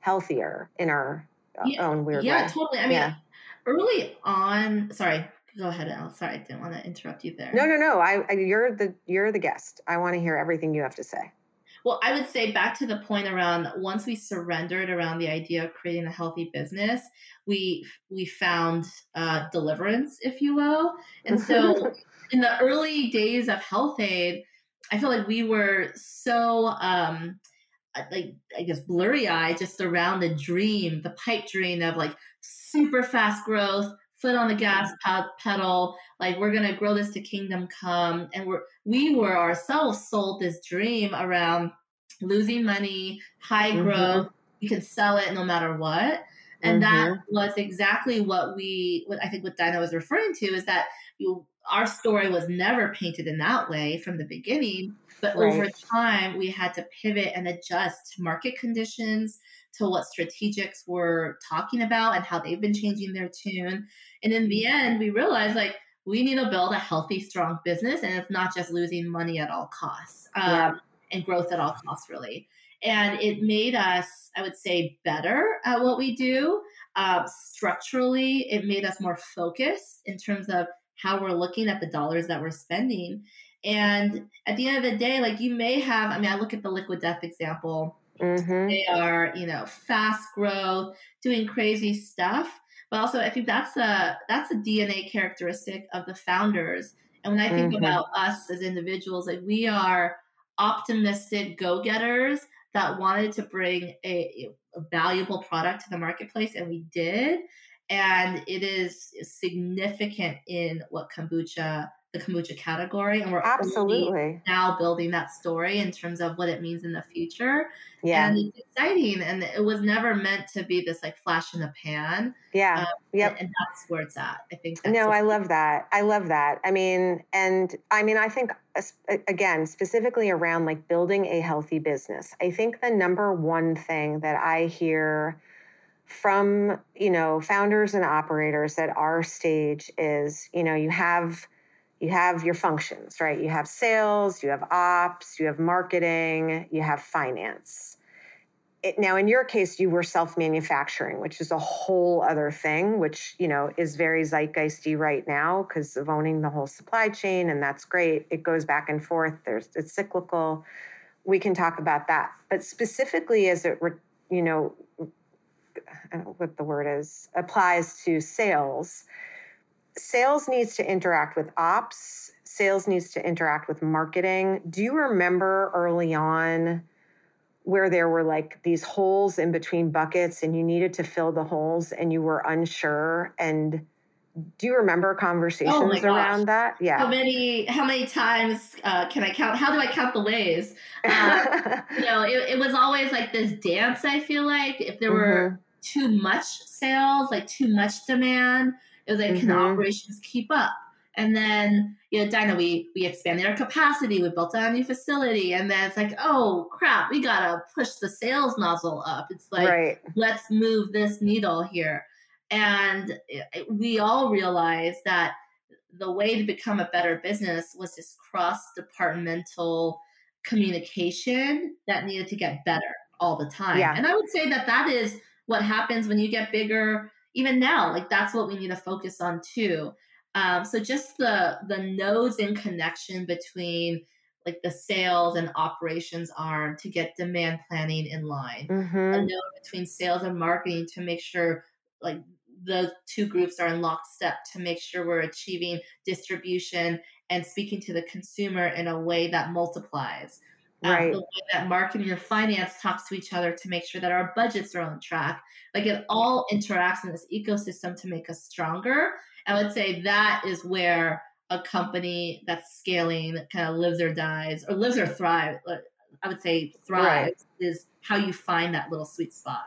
Speaker 1: healthier in our uh,
Speaker 4: yeah,
Speaker 1: own weird
Speaker 4: yeah
Speaker 1: way.
Speaker 4: Yeah, totally i mean
Speaker 1: Yeah.
Speaker 4: early on sorry go ahead Al. sorry i didn't want to interrupt you there
Speaker 1: no no no I, I you're the you're the guest i want to hear everything you have to say
Speaker 4: Well, I would say back to the point around once we surrendered around the idea of creating a healthy business, we we found uh, deliverance, if you will. And so, in the early days of Health-Ade, I feel like we were so um, uh, like I guess blurry eyed just around the dream, the pipe dream of like super fast growth, foot on the gas pedal, like we're gonna grow this to kingdom come, and we're we were ourselves sold this dream around losing money, high
Speaker 1: Mhm.
Speaker 4: growth, you can sell it no matter what. And that was exactly what we, what I think what Daina was referring to is that you, our story was never painted in that way from the beginning, but over time we had to pivot and adjust to market conditions, to what strategics were talking about and how they've been changing their tune. And in the end, we realized like we need to build a healthy, strong business, and it's not just losing money at all costs um,
Speaker 1: Yeah.
Speaker 4: and growth at all costs, really. And it made us, I would say, better at what we do. Uh, structurally, it made us more focused in terms of how we're looking at the dollars that we're spending. And at the end of the day, like you may have, I mean, I look at the liquid death example
Speaker 1: mm-hmm.
Speaker 4: they are you know fast growth doing crazy stuff but also i think that's a that's a dna characteristic of the founders and when i think
Speaker 1: Mhm.
Speaker 4: about us as individuals like we are optimistic go-getters that wanted to bring a, a valuable product to the marketplace and we did and it is significant in what kombucha the kombucha category and we're
Speaker 1: absolutely.
Speaker 4: now building that story in terms of what it means in the future
Speaker 1: yeah.
Speaker 4: and it's exciting and it was never meant to be this like flash in the pan
Speaker 1: yeah.
Speaker 4: um,
Speaker 1: yep.
Speaker 4: and, and that's where it's at. I think that's
Speaker 1: no i love that. I love that. I mean and i mean i think again specifically around like building a healthy business i think the number one thing that i hear from you know founders and operators at our stage is you know you have you have your functions right? You have sales you have ops you have marketing you have finance. It, now in your case you were self-manufacturing which is a whole other thing which you know is very zeitgeisty right now because of owning the whole supply chain and that's great. It goes back and forth. There's it's cyclical. We can talk about that. But specifically as it re- you know I don't know what the word is applies to sales. Sales needs to interact with ops. Sales needs to interact with marketing. Do you remember early on where there were like these holes in between buckets and you needed to fill the holes and you were unsure? And do you remember conversations
Speaker 4: Oh
Speaker 1: around that?
Speaker 4: How
Speaker 1: yeah
Speaker 4: many how many times uh, can i count? How do i count the ways? Uh, you know it, it was always like this dance i feel like if there were
Speaker 1: Mm-hmm.
Speaker 4: Too much sales like too much demand it was like can
Speaker 1: Mhm.
Speaker 4: operations keep up and then you know Daina, we we expanded our capacity we built a new facility and then it's like oh crap we gotta push the sales nozzle up it's like
Speaker 1: right
Speaker 4: let's move this needle here. And we all realized that the way to become a better business was this cross departmental communication that needed to get better all the time.
Speaker 1: Yeah.
Speaker 4: And I would say that that is what happens when you get bigger, even now. Like that's what we need to focus on too. Um, so just the the nodes in connection between like the sales and operations arm to get demand planning in line
Speaker 1: hmm
Speaker 4: a node between sales and marketing to make sure like the two groups are in lockstep to make sure we're achieving distribution and speaking to the consumer in a way that multiplies. Um,
Speaker 1: Right.
Speaker 4: the way that marketing and finance talks to each other to make sure that our budgets are on track. Like it all interacts in this ecosystem to make us stronger. I would say that is where a company that's scaling kind of lives or dies or lives or thrives. I would say thrives right. is how you find that little sweet spot.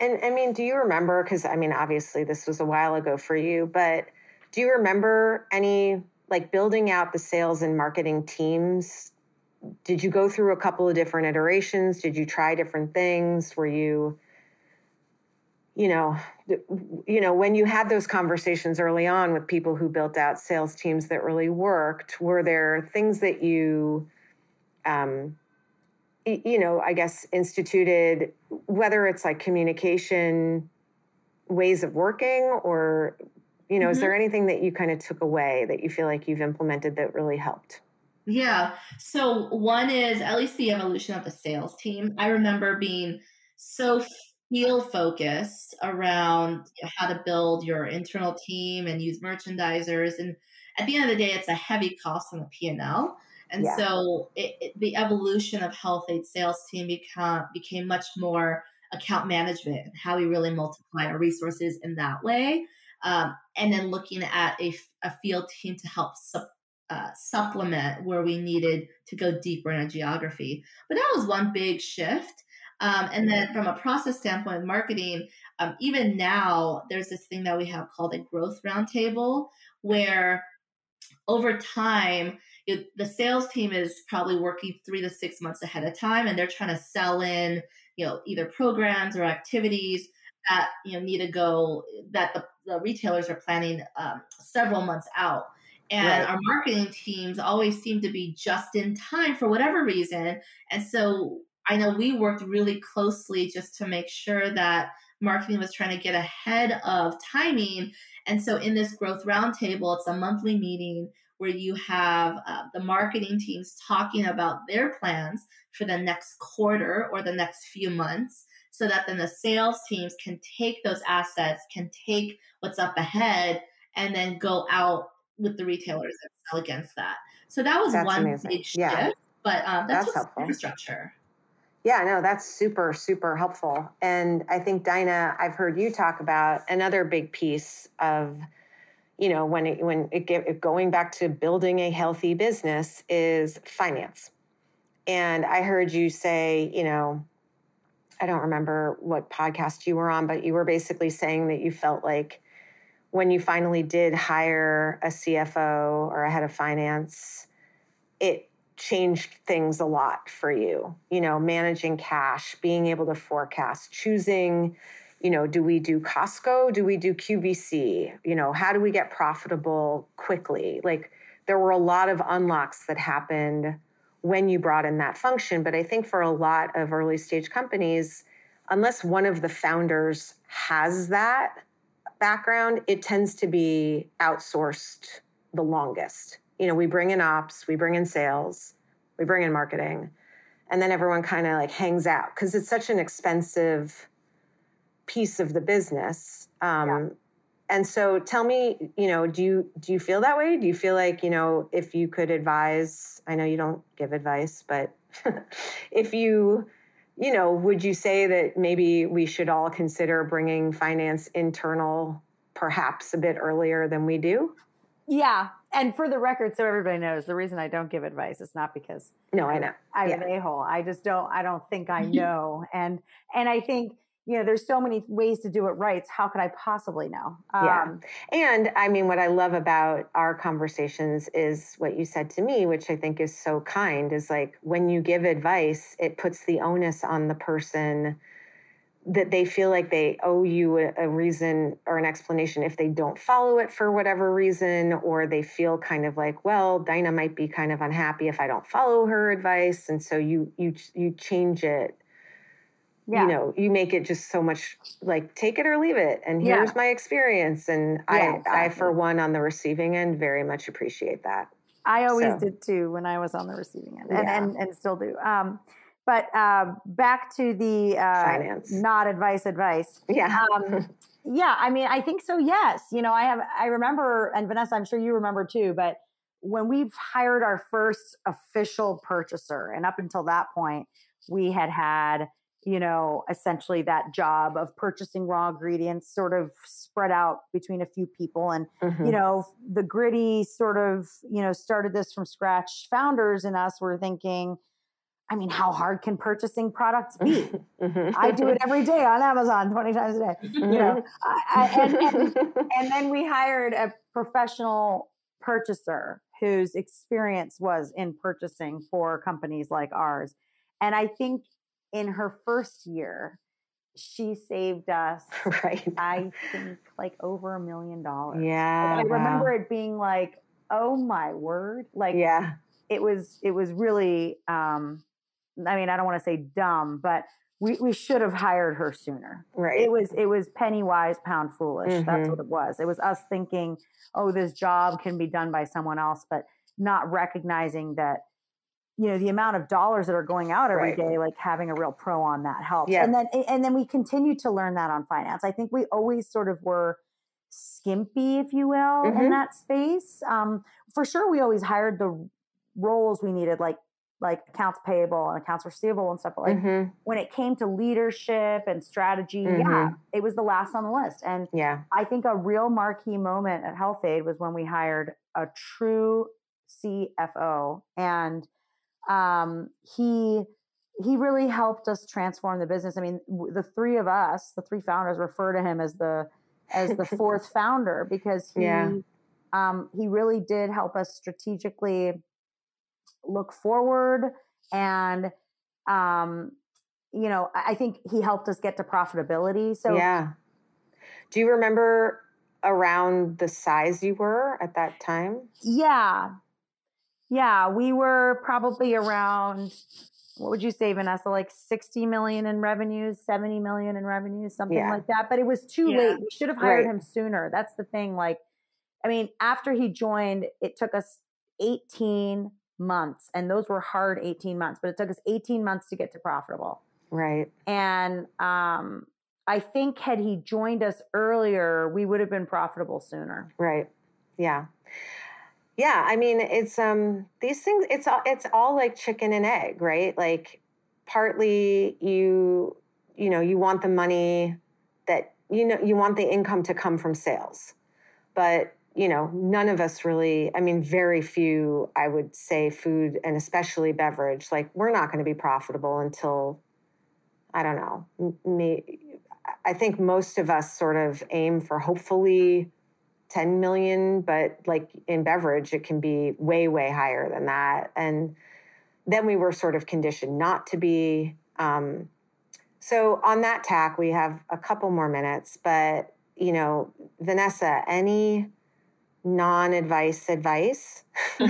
Speaker 1: And I mean, do you remember? Because I mean, obviously, this was a while ago for you, but do you remember any like building out the sales and marketing teams? Did you go through a couple of different iterations? Did you try different things? Were you, you know, you know, when you had those conversations early on with people who built out sales teams that really worked, were there things that you um, you know, I guess instituted, whether it's like communication ways of working or, you know, mm-hmm. is there anything that you kind of took away that you feel like you've implemented that really helped?
Speaker 4: Yeah. So one is at least the evolution of the sales team. I remember being so field focused around how to build your internal team and use merchandisers. And at the end of the day, it's a heavy cost on the P&L. And yeah. so it, it, the evolution of Health-Ade sales team become, became much more account management and how we really multiply our resources in that way. Um, and then looking at a, a field team to help su- uh, supplement where we needed to go deeper in a geography. But that was one big shift. Um, and then from a process standpoint, marketing, um, even now, there's this thing that we have called a growth roundtable where over time, it, the sales team is probably working three to six months ahead of time and they're trying to sell in you know either programs or activities that you know need to go that the, the retailers are planning um, several months out and right. our marketing teams always seem to be just in time for whatever reason and so i know we worked really closely just to make sure that marketing was trying to get ahead of timing and so in this growth roundtable it's a monthly meeting where you have uh, the marketing teams talking about their plans for the next quarter or the next few months so that then the sales teams can take those assets, can take what's up ahead, and then go out with the retailers that sell against that. So that was that's one amazing. big shift, yeah. but um, that's, that's helpful. infrastructure.
Speaker 1: Yeah, no, that's super, super helpful. And I think, Daina, I've heard you talk about another big piece of you know when it when it get, going back to building a healthy business is finance and i heard you say you know i don't remember what podcast you were on but you were basically saying that you felt like when you finally did hire a cfo or a head of finance it changed things a lot for you you know managing cash being able to forecast choosing you know, do we do Costco? Do we do QVC? You know, how do we get profitable quickly? Like there were a lot of unlocks that happened when you brought in that function. But I think for a lot of early stage companies, unless one of the founders has that background, it tends to be outsourced the longest. You know, we bring in ops, we bring in sales, we bring in marketing, and then everyone kind of like hangs out because it's such an expensive piece of the business. Um, yeah. And so, tell me, you know, do you do you feel that way? Do you feel like you know, if you could advise? I know you don't give advice, but if you, you know, would you say that maybe we should all consider bringing finance internal, perhaps a bit earlier than we do?
Speaker 3: Yeah, and for the record, so everybody knows, the reason I don't give advice is not because
Speaker 1: no, I know
Speaker 3: I'm yeah. an a hole. I just don't. I don't think I mm-hmm. know, and and I think you know, there's so many ways to do it right. How could I possibly know?
Speaker 1: Um, yeah. And I mean, what I love about our conversations is what you said to me, which I think is so kind, is like when you give advice, it puts the onus on the person that they feel like they owe you a, a reason or an explanation if they don't follow it for whatever reason, or they feel kind of like, well, Daina might be kind of unhappy if I don't follow her advice. And so you, you, you change it yeah. you know you make it just so much like take it or leave it and here's yeah. my experience and yeah, i exactly. i for one on the receiving end very much appreciate that
Speaker 3: i always so. did too when i was on the receiving end and and, and still do um but uh, back to the uh, finance not advice advice
Speaker 1: yeah
Speaker 3: um, yeah i mean i think so yes you know i have i remember and vanessa i'm sure you remember too but when we've hired our first official purchaser and up until that point we had had you know, essentially that job of purchasing raw ingredients sort of spread out between a few people. And, mm-hmm. you know, the gritty sort of, you know, started this from scratch founders and us were thinking, I mean, how hard can purchasing products be?
Speaker 1: Mhm.
Speaker 3: I do it every day on Amazon, 20 times a day. You know, I, I, and, and, and then we hired a professional purchaser whose experience was in purchasing for companies like ours. And I think in her first year, she saved us,
Speaker 1: right.
Speaker 3: I think, like over a million dollars.
Speaker 1: Yeah.
Speaker 3: I remember
Speaker 1: wow.
Speaker 3: it being like, oh my word. Like
Speaker 1: Yeah.
Speaker 3: it was it was really um I mean, I don't want to say dumb, but we, we should have hired her sooner.
Speaker 1: Right.
Speaker 3: It was it was penny wise, pound foolish. That's
Speaker 1: Mhm.
Speaker 3: what it was. It was us thinking, oh, this job can be done by someone else, but not recognizing that, you know, the amount of dollars that are going out every
Speaker 1: Right.
Speaker 3: day, like having a real pro on that helps.
Speaker 1: Yeah.
Speaker 3: And then and then we continue to learn that on finance. I think we always sort of were skimpy, if you will,
Speaker 1: Mhm.
Speaker 3: in that space. Um, for sure, we always hired the roles we needed, like like accounts payable and accounts receivable and stuff. But like
Speaker 1: Mhm.
Speaker 3: when it came to leadership and strategy, yeah,
Speaker 1: Mhm.
Speaker 3: it was the last on the list. And
Speaker 1: Yeah.
Speaker 3: I think a real marquee moment at Health-Ade was when we hired a true CFO, and um, he he really helped us transform the business. I mean, the three of us, the three founders, refer to him as the as the fourth founder because he
Speaker 1: Yeah.
Speaker 3: um, he really did help us strategically look forward and um, you know I I think he helped us get to profitability. So
Speaker 1: yeah. Do you remember around the size you were at that time?
Speaker 3: Yeah. Yeah, we were probably around what would you say, Vanessa? Like 60 million in revenues, 70 million in revenues, something
Speaker 1: Yeah.
Speaker 3: like that. But it was too
Speaker 4: Yeah.
Speaker 3: late. We should have hired
Speaker 1: Right.
Speaker 3: him sooner. That's the thing. Like, I mean, after he joined, it took us 18 months, and those were hard 18 months, but it took us 18 months to get to profitable.
Speaker 1: Right.
Speaker 3: And um, I think had he joined us earlier, we would have been profitable sooner.
Speaker 1: Right. Yeah. Yeah, I mean, it's um these things it's all it's all like chicken and egg, right? Like partly you you know, you want the money that you know you want the income to come from sales. But, you know, none of us really, I mean, very few I would say food and especially beverage, like we're not going to be profitable until I don't know. me I think most of us sort of aim for hopefully 10 million, but like in beverage, it can be way, way higher than that. And then we were sort of conditioned not to be. Um, so on that tack, we have a couple more minutes, but you know, Vanessa, any non-advice advice?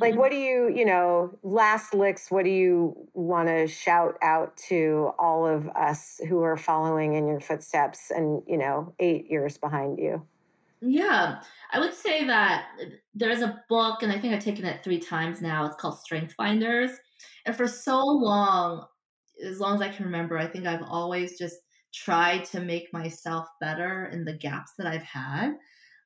Speaker 1: like what do you, you know, last licks, what do you want to shout out to all of us who are following in your footsteps and, you know, 8 years behind you?
Speaker 4: Yeah, I would say that there's a book, and I think I've taken it three times now. It's called Strength Finders. And for so long, as long as I can remember, I think I've always just tried to make myself better in the gaps that I've had.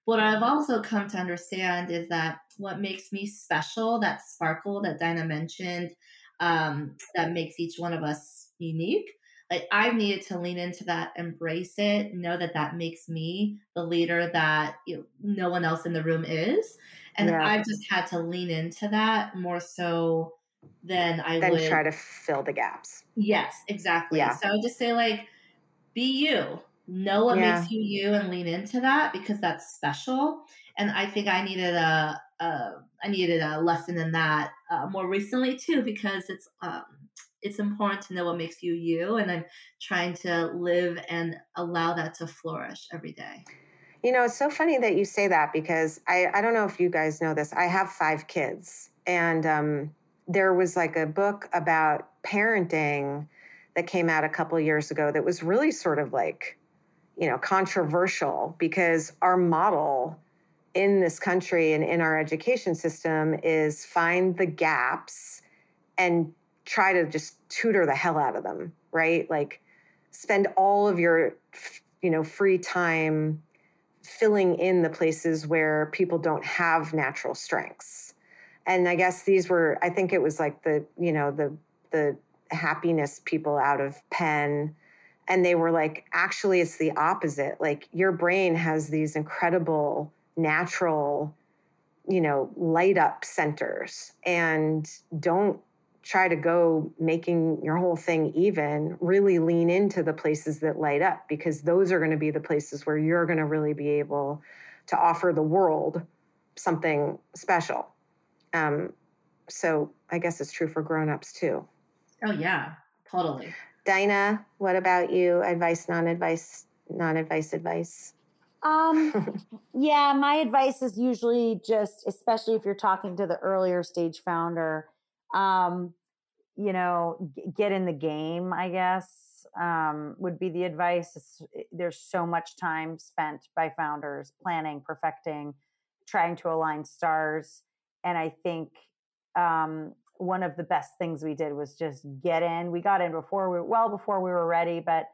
Speaker 4: What I've also come to understand is that what makes me special, that sparkle that Daina mentioned, um, that makes each one of us unique, like I've needed to lean into that, embrace it, know that that makes me the leader that you know, no one else in the room is, and
Speaker 1: Yeah.
Speaker 4: I've just had to lean into that more so than I
Speaker 1: Then
Speaker 4: would.
Speaker 1: try to fill the gaps.
Speaker 4: yes, exactly.
Speaker 1: Yeah.
Speaker 4: So I would just say like, be you. Know what
Speaker 1: Yeah.
Speaker 4: makes you you, and lean into that because that's special. And I think I needed a, a I needed a lesson in that uh, more recently too because it's um, it's important to know what makes you you and i'm trying to live and allow that to flourish every day
Speaker 1: You know, it's so funny that you say that because I, I don't know if you guys know this. I have five kids, and um, there was like a book about parenting that came out a couple years ago that was really sort of like, you know, controversial because our model in this country and in our education system is find the gaps and try to just tutor the hell out of them, right? Like spend all of your, you know, free time filling in the places where people don't have natural strengths. And I guess these were, I think it was like the, you know, the, the happiness people out of Penn. And they were like, actually, it's the opposite. Like your brain has these incredible natural, you know, light up centers and don't try to go making your whole thing even, really lean into the places that light up because those are going to be the places where you're going to really be able to offer the world something special. Um, so I guess it's true for grown-ups too.
Speaker 4: Oh yeah, totally.
Speaker 1: Daina, what about you? Advice, non-advice, non-advice advice?
Speaker 3: Um, yeah, my advice is usually just, especially if you're talking to the earlier stage founder, um, you know, g- get in the game, I guess, um, would be the advice. It's, there's so much time spent by founders planning, perfecting, trying to align stars. And I think um, one of the best things we did was just get in. We got in before we, well before we were ready, but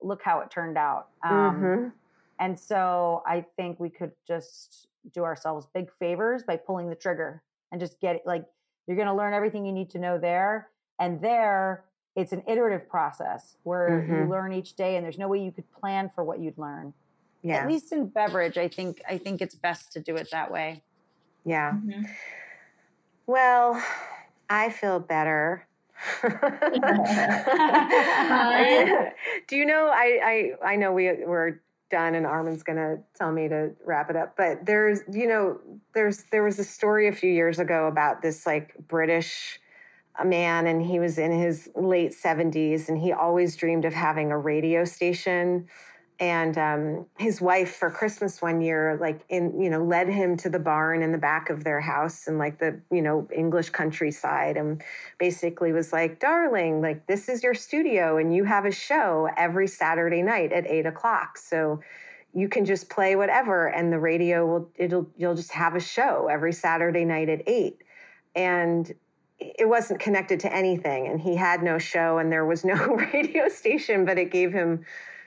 Speaker 3: look how it turned out. Um,
Speaker 1: Mhm.
Speaker 3: and so I think we could just do ourselves big favors by pulling the trigger and just get. Like you're going to learn everything you need to know there. And there, it's an iterative process where you
Speaker 1: Mhm.
Speaker 3: learn each day, and there's no way you could plan for what you'd learn.
Speaker 1: Yeah,
Speaker 3: At least in beverage, I think I think it's best to do it that way.
Speaker 1: yeah.
Speaker 4: Mhm.
Speaker 1: Well, I feel better. Do you know? I I I know we we're and Armin's gonna tell me to wrap it up. But there's you know there's there was a story a few years ago about this like British a man, and he was in his late seventies, and he always dreamed of having a radio station and um, his wife for christmas one year like in you know led him to the barn in the back of their house and like the you know english countryside and basically was like darling like this is your studio and you have a show every saturday night at eight o'clock. So you can just play whatever and the radio will it'll you'll just have a show every saturday night at eight. And it wasn't connected to anything and he had no show and there was no radio station but it gave him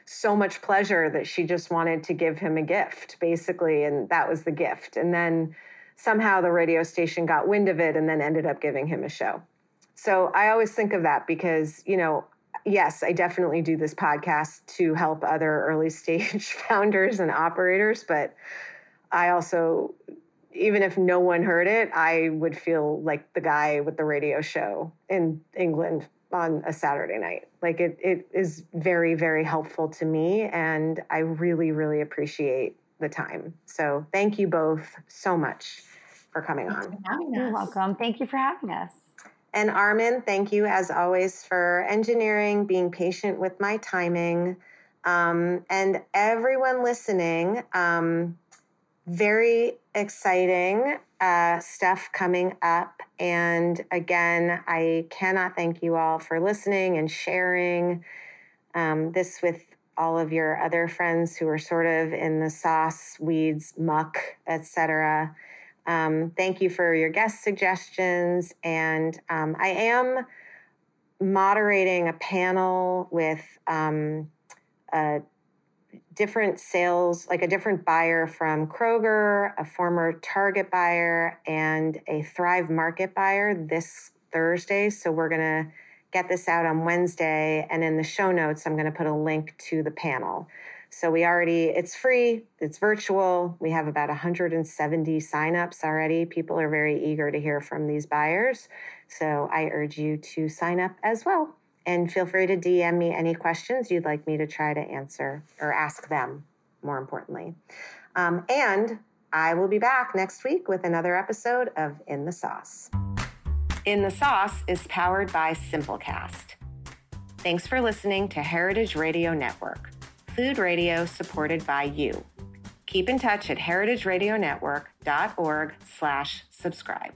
Speaker 1: so much pleasure that she just wanted to give him a gift, basically. And that was the gift. And then somehow the radio station got wind of it and then ended up giving him a show. So I always think of that because, you know, yes, I definitely do this podcast to help other early stage founders and operators, but I also, even if no one heard it, I would feel like the guy with the radio show in England on a Saturday night. Like it, it is very, very helpful to me. And I really, really appreciate the time. So thank you both so much for coming
Speaker 4: Thanks
Speaker 1: on.
Speaker 4: for having
Speaker 3: You're
Speaker 4: us.
Speaker 3: welcome. Thank you for having us.
Speaker 1: And Armin, thank you as always for engineering, being patient with my timing. Um, and everyone listening, um, very exciting uh, stuff coming up. And again, I cannot thank you all for listening and sharing um, this with all of your other friends who are sort of in the sauce, weeds, muck, etc. Um, thank you for your guest suggestions. And um, I am moderating a panel with um, a different sales, like a different buyer from Kroger, a former Target buyer, and a Thrive Market buyer this Thursday. So we're going to get this out on Wednesday. And in the show notes, I'm going to put a link to the panel. So we already, it's free, it's virtual. We have about 170 signups already. People are very eager to hear from these buyers. So I urge you to sign up as well. And feel free to DM me any questions you'd like me to try to answer or ask them, more importantly. Um, and I will be back next week with another episode of In the Sauce. In the Sauce is powered by Simplecast. Thanks for listening to Heritage Radio Network, food radio supported by you. Keep in touch at heritageradionetwork.org slash subscribe.